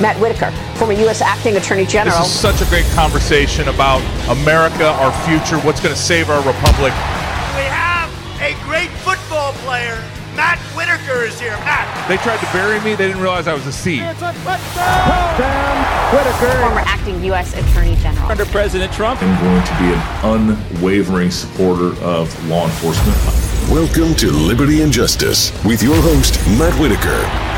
Matt Whitaker, former U.S. Acting Attorney General. This is such a great conversation about America, our future, what's going to save our republic. We have a great football player. Matt Whitaker is here. Matt. They tried to bury me. They didn't realize I was a seed. It's a touchdown. Whitaker. Former acting U.S. Attorney General. Under President Trump. I'm going to be an unwavering supporter of law enforcement. Welcome to Liberty and Justice with your host, Matt Whitaker.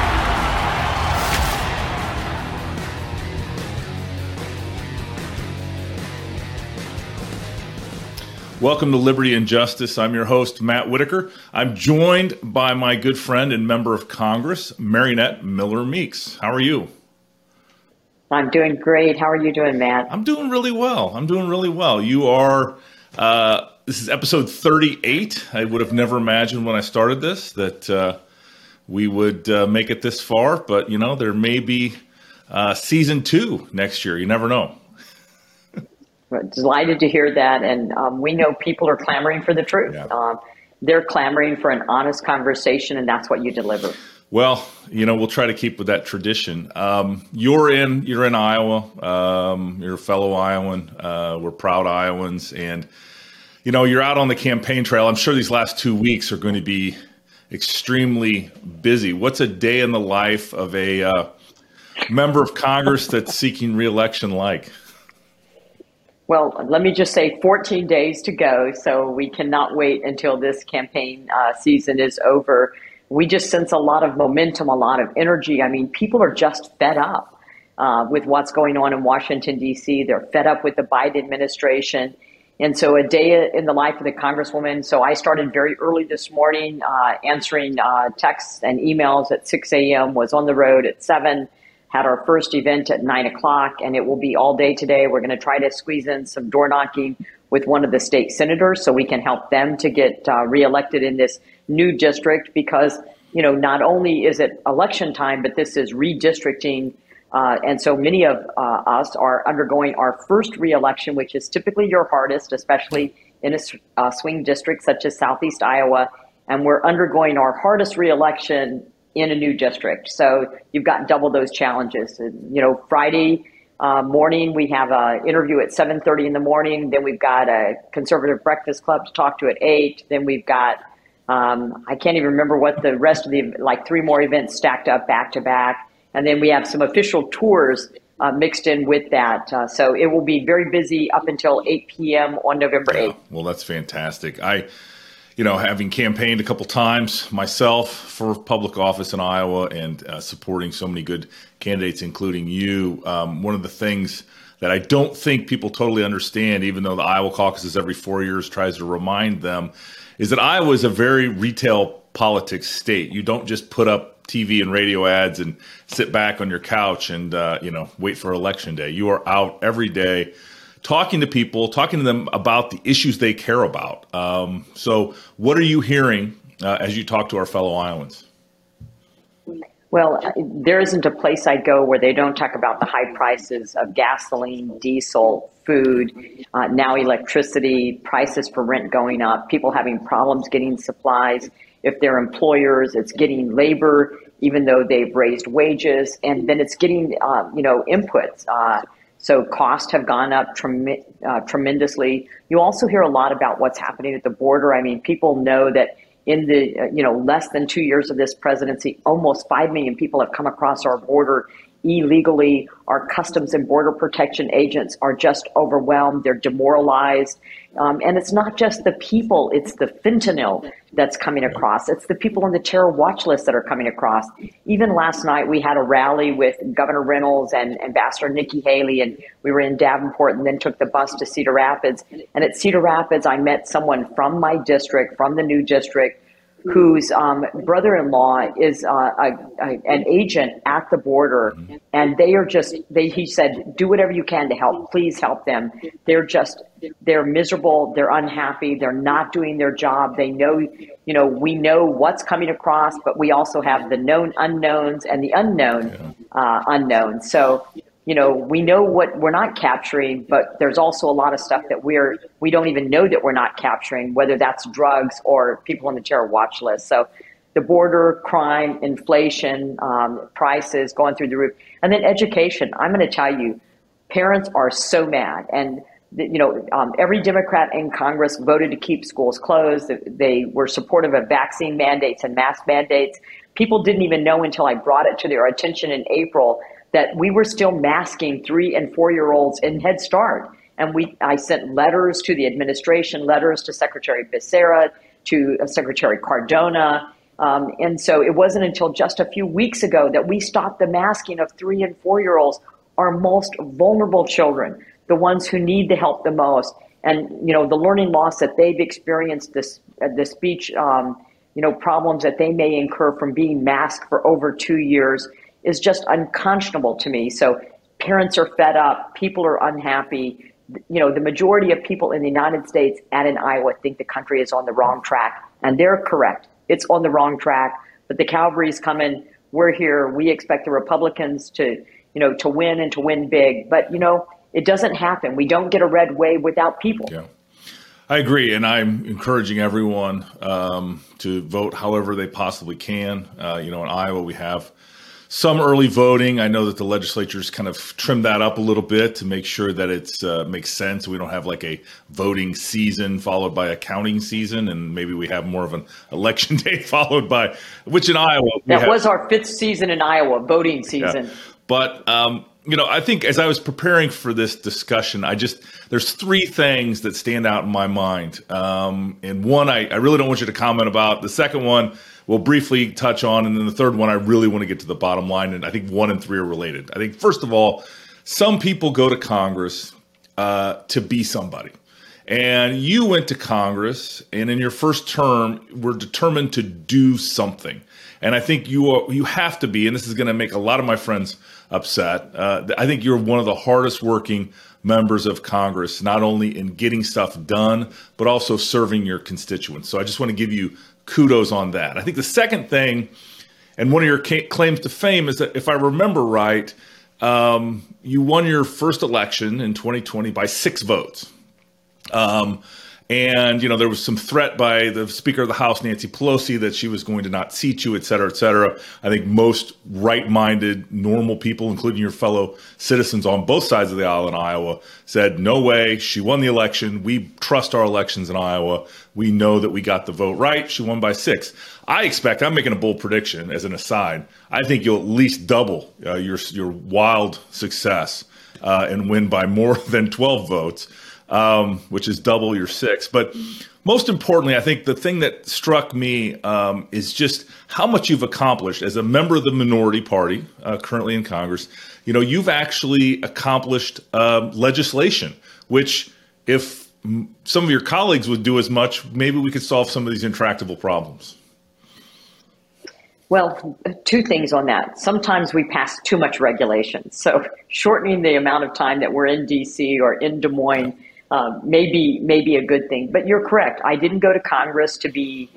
Welcome to Liberty and Justice. I'm your host, Matt Whitaker. I'm joined by my good friend and member of Congress, Mariannette Miller Meeks. How are you? I'm doing great. How are you doing, Matt? I'm doing really well. I'm doing really well. You are, uh, this is episode 38. I would have never imagined when I started this that uh, we would uh, make it this far, but you know, there may be uh, season two next year. You never know delighted to hear that. And um, we know people are clamoring for the truth. Yeah. Um, they're clamoring for an honest conversation, and that's what you deliver. Well, you know, we'll try to keep with that tradition. Um, you're in, you're in Iowa. Um, you're a fellow Iowan. Uh, we're proud Iowans, and you know, you're out on the campaign trail. I'm sure these last two weeks are going to be extremely busy. What's a day in the life of a uh, member of Congress that's seeking reelection like? Well, let me just say 14 days to go. So we cannot wait until this campaign uh, season is over. We just sense a lot of momentum, a lot of energy. I mean, people are just fed up uh, with what's going on in Washington, D.C., they're fed up with the Biden administration. And so, a day in the life of the Congresswoman. So, I started very early this morning uh, answering uh, texts and emails at 6 a.m., was on the road at 7 had our first event at nine o'clock, and it will be all day today. We're going to try to squeeze in some door knocking with one of the state senators so we can help them to get uh, reelected in this new district because, you know, not only is it election time, but this is redistricting. Uh, and so many of uh, us are undergoing our first reelection, which is typically your hardest, especially in a uh, swing district such as Southeast Iowa. And we're undergoing our hardest reelection in a new district. So you've got double those challenges. You know, Friday uh, morning we have an interview at 7:30 in the morning. Then we've got a conservative breakfast club to talk to at eight. Then we've got um, I can't even remember what the rest of the like three more events stacked up back to back. And then we have some official tours uh, mixed in with that. Uh, so it will be very busy up until 8 p.m. on November 8th. well, that's fantastic. I you know, having campaigned a couple times myself for public office in Iowa and uh, supporting so many good candidates, including you, um, one of the things that I don't think people totally understand, even though the Iowa caucuses every four years tries to remind them, is that Iowa is a very retail politics state. You don't just put up TV and radio ads and sit back on your couch and uh, you know wait for election day. You are out every day talking to people, talking to them about the issues they care about. Um, so, what are you hearing uh, as you talk to our fellow Iowans? Well, there isn't a place I go where they don't talk about the high prices of gasoline, diesel, food, uh, now electricity, prices for rent going up, people having problems getting supplies. If they're employers, it's getting labor, even though they've raised wages, and then it's getting, uh, you know, inputs. So costs have gone up uh, tremendously. You also hear a lot about what's happening at the border. I mean, people know that in the uh, you know less than two years of this presidency, almost five million people have come across our border illegally. Our customs and border protection agents are just overwhelmed. They're demoralized. Um, and it's not just the people, it's the fentanyl that's coming across. It's the people on the terror watch list that are coming across. Even last night, we had a rally with Governor Reynolds and Ambassador Nikki Haley, and we were in Davenport and then took the bus to Cedar Rapids. And at Cedar Rapids, I met someone from my district, from the new district, whose um, brother-in-law is uh, a, a, an agent at the border, and they are just they. He said, "Do whatever you can to help. Please help them. They're just they're miserable. They're unhappy. They're not doing their job. They know, you know, we know what's coming across, but we also have the known unknowns and the unknown uh, unknowns. So you know, we know what we're not capturing, but there's also a lot of stuff that we're we don't even know that we're not capturing, whether that's drugs or people on the terror watch list. So the border, crime, inflation, um, prices going through the roof, and then education. I'm going to tell you, parents are so mad, and you know, um, every Democrat in Congress voted to keep schools closed. They were supportive of vaccine mandates and mask mandates. People didn't even know until I brought it to their attention in April that we were still masking three and four year olds in Head Start. And we, I sent letters to the administration, letters to Secretary Becerra, to uh, Secretary Cardona. Um, and so it wasn't until just a few weeks ago that we stopped the masking of three and four year olds, our most vulnerable children the ones who need the help the most. And you know the learning loss that they've experienced, this uh, the speech, um, you know, problems that they may incur from being masked for over two years is just unconscionable to me. So parents are fed up, people are unhappy. You know, the majority of people in the United States and in Iowa think the country is on the wrong track, and they're correct. It's on the wrong track. But the Cavalry's coming. We're here. We expect the Republicans to, you know, to win and to win big. But you know, it doesn't happen. We don't get a red wave without people. Yeah. I agree, and I'm encouraging everyone um, to vote however they possibly can. Uh, you know, in Iowa, we have some early voting. I know that the legislature's kind of trimmed that up a little bit to make sure that it uh, makes sense. We don't have like a voting season followed by a counting season, and maybe we have more of an election day followed by, which in Iowa that have, was our fifth season in Iowa, voting season. Yeah. But um, you know, I think as I was preparing for this discussion, I just there's three things that stand out in my mind. Um, and one, I, I really don't want you to comment about. The second one, we'll briefly touch on, and then the third one, I really want to get to the bottom line. And I think one and three are related. I think first of all, some people go to Congress uh, to be somebody. And you went to Congress, and in your first term, were determined to do something. And I think you are, you have to be, and this is going to make a lot of my friends upset. Uh, I think you're one of the hardest working members of Congress, not only in getting stuff done, but also serving your constituents. So I just want to give you kudos on that. I think the second thing, and one of your claims to fame, is that if I remember right, um, you won your first election in 2020 by six votes. Um, and, you know, there was some threat by the Speaker of the House, Nancy Pelosi, that she was going to not seat you, et cetera, et cetera. I think most right minded, normal people, including your fellow citizens on both sides of the aisle in Iowa, said, no way. She won the election. We trust our elections in Iowa. We know that we got the vote right. She won by six. I expect, I'm making a bold prediction as an aside. I think you'll at least double uh, your, your wild success uh, and win by more than 12 votes um, which is double your six. But most importantly, I think the thing that struck me um, is just how much you've accomplished as a member of the minority party uh, currently in Congress. You know, you've actually accomplished uh, legislation, which if some of your colleagues would do as much, maybe we could solve some of these intractable problems. Well, two things on that. Sometimes we pass too much regulation. So shortening the amount of time that we're in DC or in Des Moines uh, may be may be a good thing. But you're correct. I didn't go to Congress to be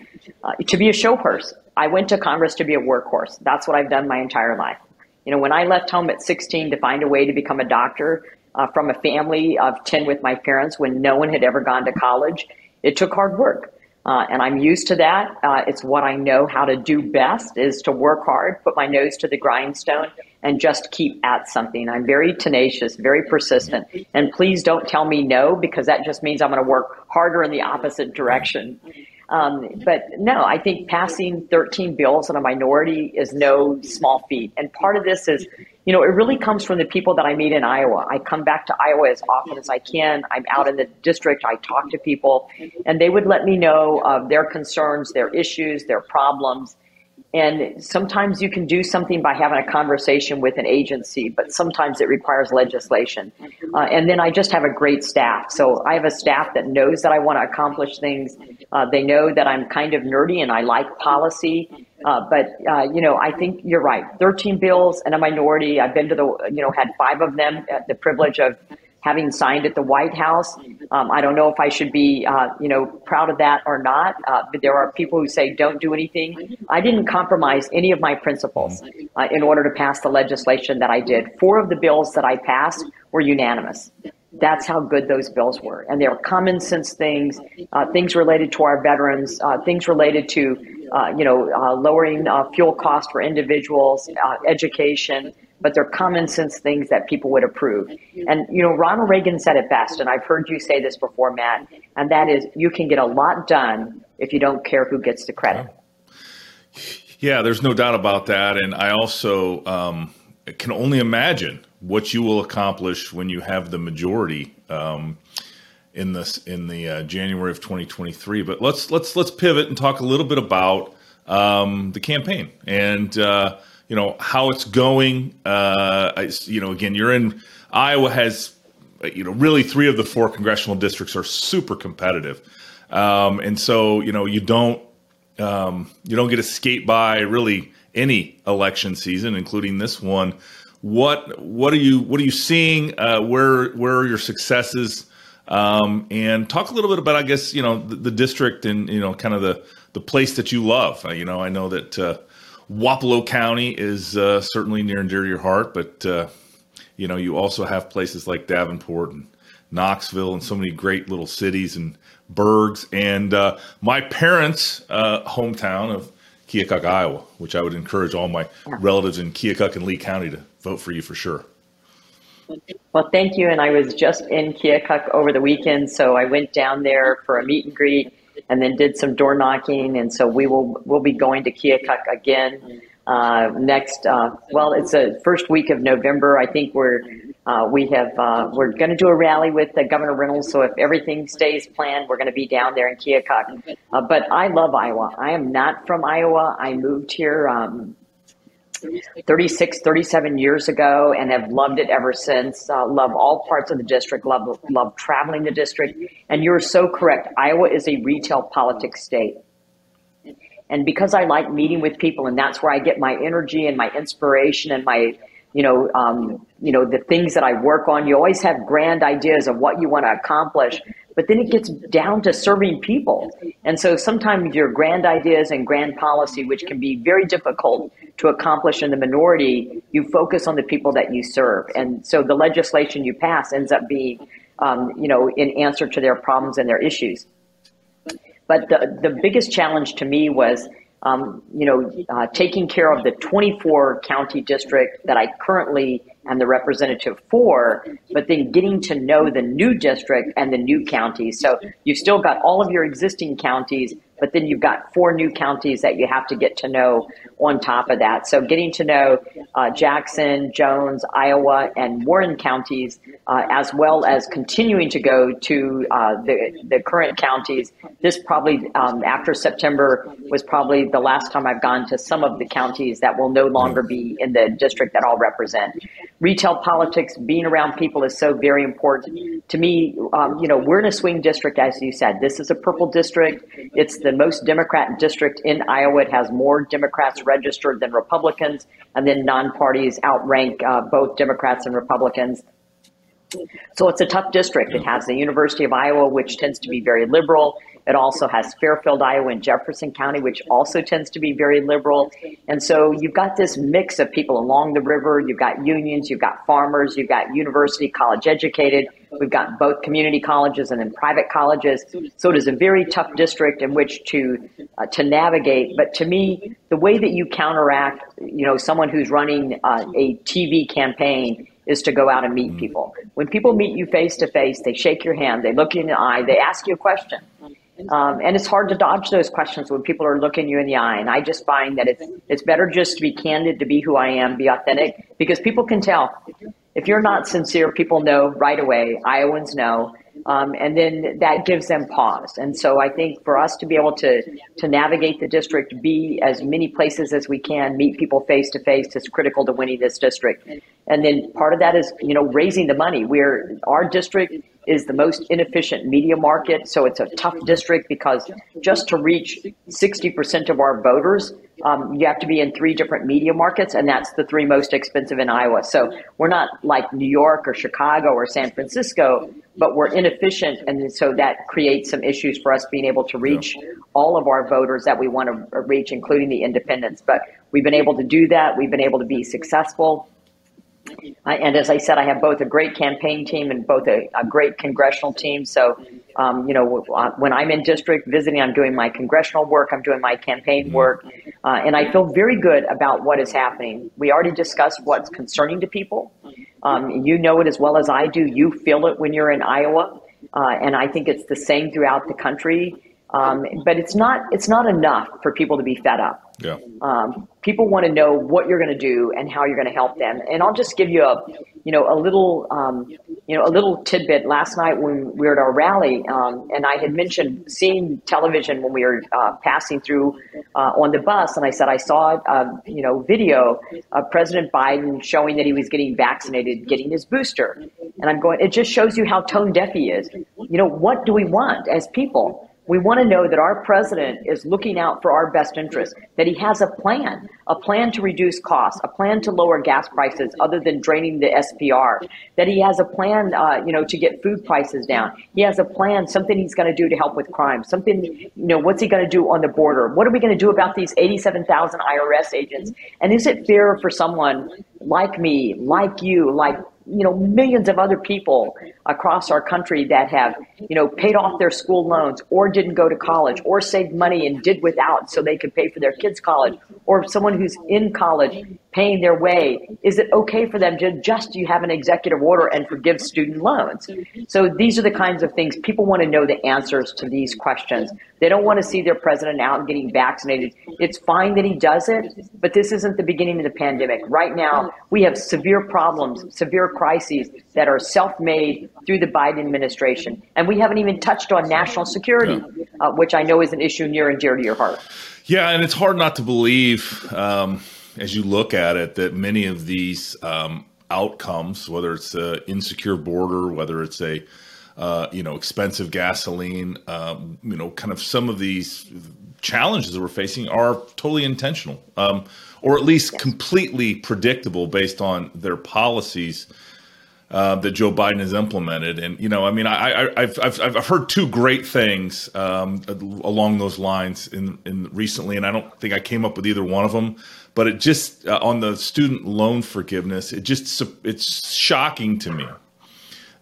uh, to be a show person. I went to Congress to be a workhorse. That's what I've done my entire life. You know, when I left home at 16 to find a way to become a doctor uh, from a family of 10 with my parents when no one had ever gone to college, it took hard work. Uh, and I'm used to that. Uh, it's what I know how to do best is to work hard, put my nose to the grindstone, and just keep at something. I'm very tenacious, very persistent. And please don't tell me no because that just means I'm going to work harder in the opposite direction. Um, but no, I think passing 13 bills in a minority is no small feat. And part of this is, you know, it really comes from the people that I meet in Iowa. I come back to Iowa as often as I can. I'm out in the district. I talk to people, and they would let me know of their concerns, their issues, their problems. And sometimes you can do something by having a conversation with an agency, but sometimes it requires legislation. Uh, and then I just have a great staff. So I have a staff that knows that I want to accomplish things. Uh, they know that I'm kind of nerdy and I like policy. Uh, but, uh, you know, I think you're right. 13 bills and a minority. I've been to the, you know, had five of them, the privilege of having signed at the White House. Um, I don't know if I should be, uh, you know, proud of that or not. Uh, but there are people who say don't do anything. I didn't compromise any of my principles uh, in order to pass the legislation that I did. Four of the bills that I passed were unanimous. That's how good those bills were, and they were common sense things, uh, things related to our veterans, uh, things related to uh, you know, uh, lowering uh, fuel costs for individuals, uh, education, but they're common sense things that people would approve. And, you know, Ronald Reagan said it best, and I've heard you say this before, Matt, and that is you can get a lot done if you don't care who gets the credit. Yeah, there's no doubt about that. And I also um, can only imagine what you will accomplish when you have the majority. Um, in this in the uh, January of 2023. But let's let's let's pivot and talk a little bit about um, the campaign and uh, you know how it's going. Uh, I, you know, again, you're in Iowa has you know really three of the four congressional districts are super competitive, um, and so you know you don't um, you don't get skate by really any election season, including this one. What what are you what are you seeing? Uh, where where are your successes? Um, and talk a little bit about, I guess, you know, the, the, district and you know, kind of the the place that you love. Uh, you know, I know that uh, Wapello County is uh, certainly near and dear to your heart, but uh, you know, you also have places like Davenport and Knoxville and so many great little cities and burgs. And uh, my parents' uh, hometown of Keokuk, Iowa, which I would encourage all my relatives in Keokuk and Lee County to vote for you for sure. Well, thank you. And I was just in Keokuk over the weekend, so I went down there for a meet and greet, and then did some door knocking. And so we will we'll be going to Keokuk again uh, next. Uh, well, it's the first week of November. I think we're uh, we have uh, we're going to do a rally with Governor Reynolds. So if everything stays planned, we're going to be down there in Keokuk. Uh, but I love Iowa. I am not from Iowa. I moved here. Um, 36, 37 years ago and have loved it ever since. Uh, love all parts of the district, love, love traveling the district. And you're so correct. Iowa is a retail politics state. And because I like meeting with people and that's where I get my energy and my inspiration and my, you know, um, you know, the things that I work on, you always have grand ideas of what you want to accomplish but then it gets down to serving people. And so sometimes your grand ideas and grand policy, which can be very difficult to accomplish in the minority, you focus on the people that you serve. And so the legislation you pass ends up being, um, you know, in answer to their problems and their issues. But the, the biggest challenge to me was, um, you know, uh, taking care of the 24 county district that I currently am the representative for, but then getting to know the new district and the new counties. So you've still got all of your existing counties, but then you've got four new counties that you have to get to know on top of that. So getting to know uh, Jackson, Jones, Iowa, and Warren counties, uh, as well as continuing to go to uh, the, the current counties. This probably, um, after September, was probably the last time I've gone to some of the counties that will no longer be in the district that I'll represent. Retail politics, being around people is so very important. To me, um, you know, we're in a swing district, as you said. This is a purple district. It's the most Democrat district in Iowa. It has more Democrats registered than Republicans, and then non-parties outrank uh, both Democrats and Republicans. So it's a tough district. It has the University of Iowa, which tends to be very liberal. It also has Fairfield, Iowa, and Jefferson County, which also tends to be very liberal. And so you've got this mix of people along the river. You've got unions, you've got farmers, you've got university, college educated. We've got both community colleges and then private colleges. So it is a very tough district in which to uh, to navigate. But to me, the way that you counteract, you know, someone who's running uh, a TV campaign is to go out and meet people. When people meet you face to face, they shake your hand, they look you in the eye, they ask you a question. Um, and it's hard to dodge those questions when people are looking you in the eye. And I just find that it's it's better just to be candid, to be who I am, be authentic, because people can tell. If you're not sincere, people know right away. Iowans know. Um, and then that gives them pause. And so I think for us to be able to to navigate the district, be as many places as we can, meet people face to face is critical to winning this district. And then part of that is you know raising the money. We're our district is the most inefficient media market, so it's a tough district because just to reach 60% of our voters, um, you have to be in three different media markets, and that's the three most expensive in Iowa. So we're not like New York or Chicago or San Francisco, but we're inefficient, and so that creates some issues for us being able to reach yeah. all of our voters that we want to reach, including the independents. But we've been able to do that. We've been able to be successful. I, and as I said, I have both a great campaign team and both a, a great congressional team. So, um, you know, uh, when I'm in district visiting, I'm doing my congressional work, I'm doing my campaign mm-hmm. work, uh, and I feel very good about what is happening. We already discussed what's concerning to people. Um, you know it as well as I do. You feel it when you're in Iowa, uh, and I think it's the same throughout the country. Um, but it's not it's not enough for people to be fed up. Yeah. Um, people want to know what you're going to do and how you're going to help them. And I'll just give you a you know a little um, you know a little tidbit. Last night when we were at our rally, um, and I had mentioned seeing television when we were uh, passing through uh, on the bus, and I said I saw uh, you know video of President Biden showing that he was getting vaccinated, getting his booster, and I'm going. It just shows you how tone deaf he is. You know what do we want as people? We want to know that our president is looking out for our best interests, that he has a plan, a plan to reduce costs, a plan to lower gas prices other than draining the SPR, that he has a plan, uh, you know, to get food prices down. He has a plan, something he's going to do to help with crime, something, you know, what's he going to do on the border? What are we going to do about these 87,000 IRS agents? And is it fair for someone like me, like you, like you know millions of other people across our country that have you know paid off their school loans or didn't go to college or saved money and did without so they could pay for their kids college or someone who's in college paying their way, is it okay for them to just you have an executive order and forgive student loans? So these are the kinds of things people want to know the answers to these questions. They don't want to see their president out and getting vaccinated. It's fine that he does it, but this isn't the beginning of the pandemic. Right now, we have severe problems, severe crises that are self-made through the Biden administration, and we haven't even touched on national security, uh, which I know is an issue near and dear to your heart. Yeah, and it's hard not to believe. Um, as you look at it, that many of these um, outcomes, whether it's an insecure border, whether it's a uh, you know expensive gasoline, um, you know, kind of some of these challenges that we're facing are totally intentional, um, or at least completely predictable based on their policies. Uh, that Joe Biden has implemented, and you know, I mean, I, have I've I've heard two great things um, along those lines in in recently, and I don't think I came up with either one of them but it just uh, on the student loan forgiveness, it just it's shocking to me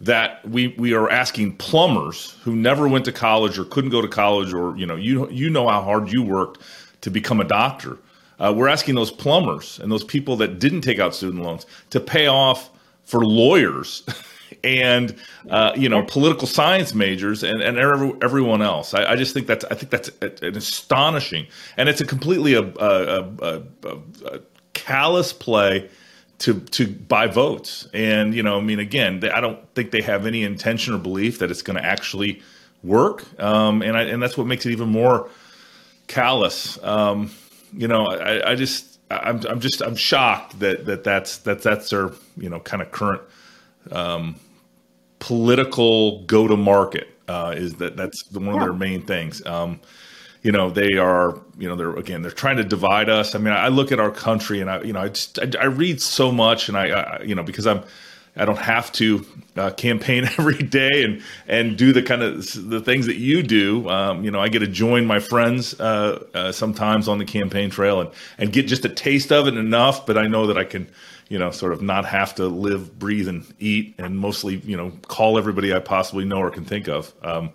that we we are asking plumbers who never went to college or couldn't go to college or you know you you know how hard you worked to become a doctor. Uh, we're asking those plumbers and those people that didn't take out student loans to pay off for lawyers and uh, you know political science majors and, and every, everyone else. I, I, just think that's I think that's an astonishing and it's a completely a, a, a, a callous play to to buy votes. And you know, I mean, again, they, I don't think they have any intention or belief that it's going to actually work. Um, and I, and that's what makes it even more callous. Um, you know, I, I just. I'm, I'm just I'm shocked that, that that's that that's their you know kind of current um, political go to market uh, is that that's one of their main things. Um, you know, they are, you know, they're again, they're trying to divide us. I mean, I look at our country and I, you know, I just, I, I read so much and I, I, you know, because I'm, I don't have to uh, campaign every day and and do the kind of the things that you do. Um, you know, I get to join my friends uh, uh, sometimes on the campaign trail and and get just a taste of it enough. But I know that I can you know, sort of not have to live, breathe, and eat, and mostly, you know, call everybody I possibly know or can think of. Um,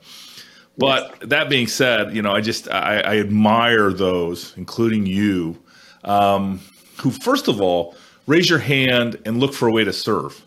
but yes. that being said, you know, I just I, I admire those, including you, um, who first of all raise your hand and look for a way to serve,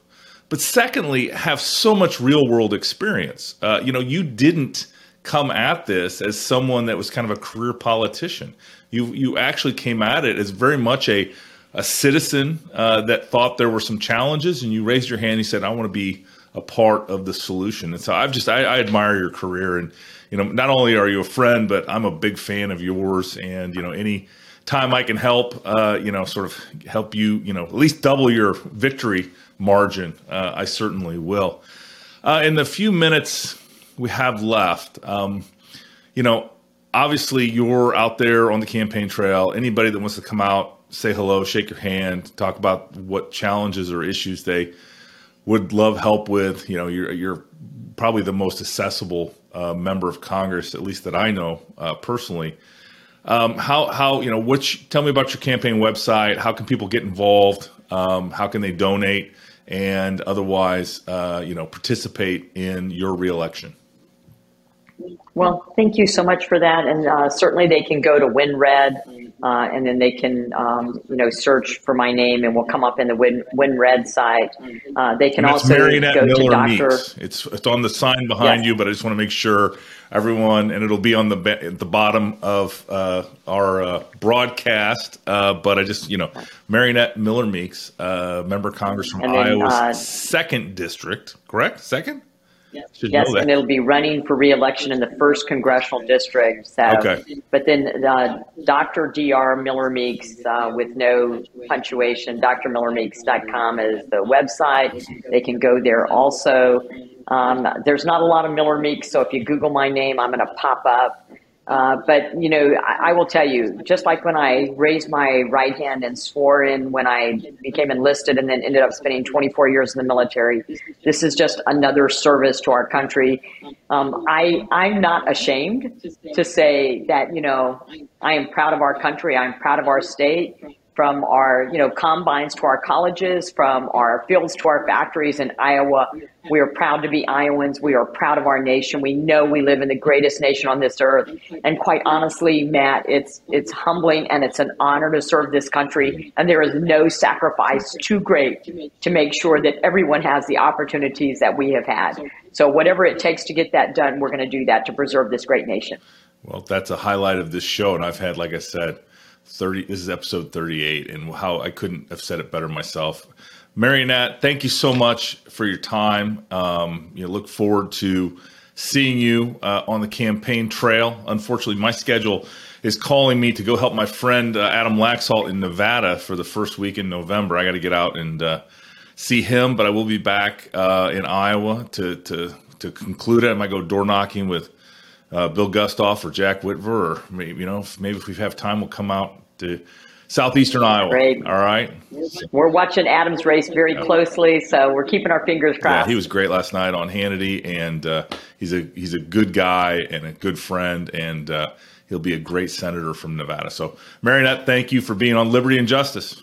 but secondly have so much real world experience. Uh, you know, you didn't come at this as someone that was kind of a career politician. You you actually came at it as very much a a citizen uh, that thought there were some challenges, and you raised your hand. And you said, "I want to be a part of the solution." And so I've just I, I, admire your career, and you know, not only are you a friend, but I'm a big fan of yours. And you know, any time I can help, uh, you know, sort of help you, you know, at least double your victory margin, uh, I certainly will. Uh, in the few minutes we have left, um, you know, obviously you're out there on the campaign trail. Anybody that wants to come out say hello, shake your hand, talk about what challenges or issues they would love help with. You know, you're you're probably the most accessible uh, member of Congress, at least that I know uh, personally. Um, how how you know? Which tell me about your campaign website. How can people get involved? Um, how can they donate and otherwise, uh, you know, participate in your reelection? Well, thank you so much for that, and uh, certainly they can go to WinRed, uh, and then they can, um, you know, search for my name, and will come up in the Win WinRed site. Uh, they can also Mariannette go Miller to Doctor. It's it's on the sign behind Yes. you, but I just want to make sure everyone, and it'll be on the the bottom of uh, our uh, broadcast. Uh, but I just you know, Mariannette Miller Meeks, uh, member of Congress from then, Iowa's uh, second district, correct? Second. Should Yes, and it'll be running for reelection in the first congressional district. So, Okay. But then uh, Dr. Dr. Miller Meeks uh, with no punctuation, drmillermeeks.com is the website. They can go there also. Um, there's not a lot of Miller Meeks, so if you Google my name, I'm going to pop up. Uh, but you know, I, I will tell you, just like when I raised my right hand and swore in when I became enlisted, and then ended up spending 24 years in the military, this is just another service to our country. Um, I I'm not ashamed to say that you know I am proud of our country. I'm proud of our state. From our, you know, combines to our colleges, from our fields to our factories in Iowa, we are proud to be Iowans. We are proud of our nation. We know we live in the greatest nation on this earth. And quite honestly, Matt, it's it's humbling and it's an honor to serve this country. And there is no sacrifice too great to make sure that everyone has the opportunities that we have had. So whatever it takes to get that done, we're going to do that to preserve this great nation. Well, that's a highlight of this show, and I've had, like I said, thirty. This is episode thirty-eight, and how I couldn't have said it better myself. Mariannette, thank you so much for your time. Um, you know, look forward to seeing you uh, on the campaign trail. Unfortunately, my schedule is calling me to go help my friend uh, Adam Laxalt in Nevada for the first week in November. I got to get out and uh, see him, but I will be back uh, in Iowa to to to conclude it. I might go door knocking with uh, Bill Gustoff or Jack Whitver, or maybe you know, if, maybe if we have time, we'll come out to southeastern Iowa. Great. All right. We're watching Adam's race very closely, so we're keeping our fingers crossed. Yeah, he was great last night on Hannity, and uh, he's a he's a good guy and a good friend, and uh, he'll be a great senator from Nevada. So, Mariannette, thank you for being on Liberty and Justice.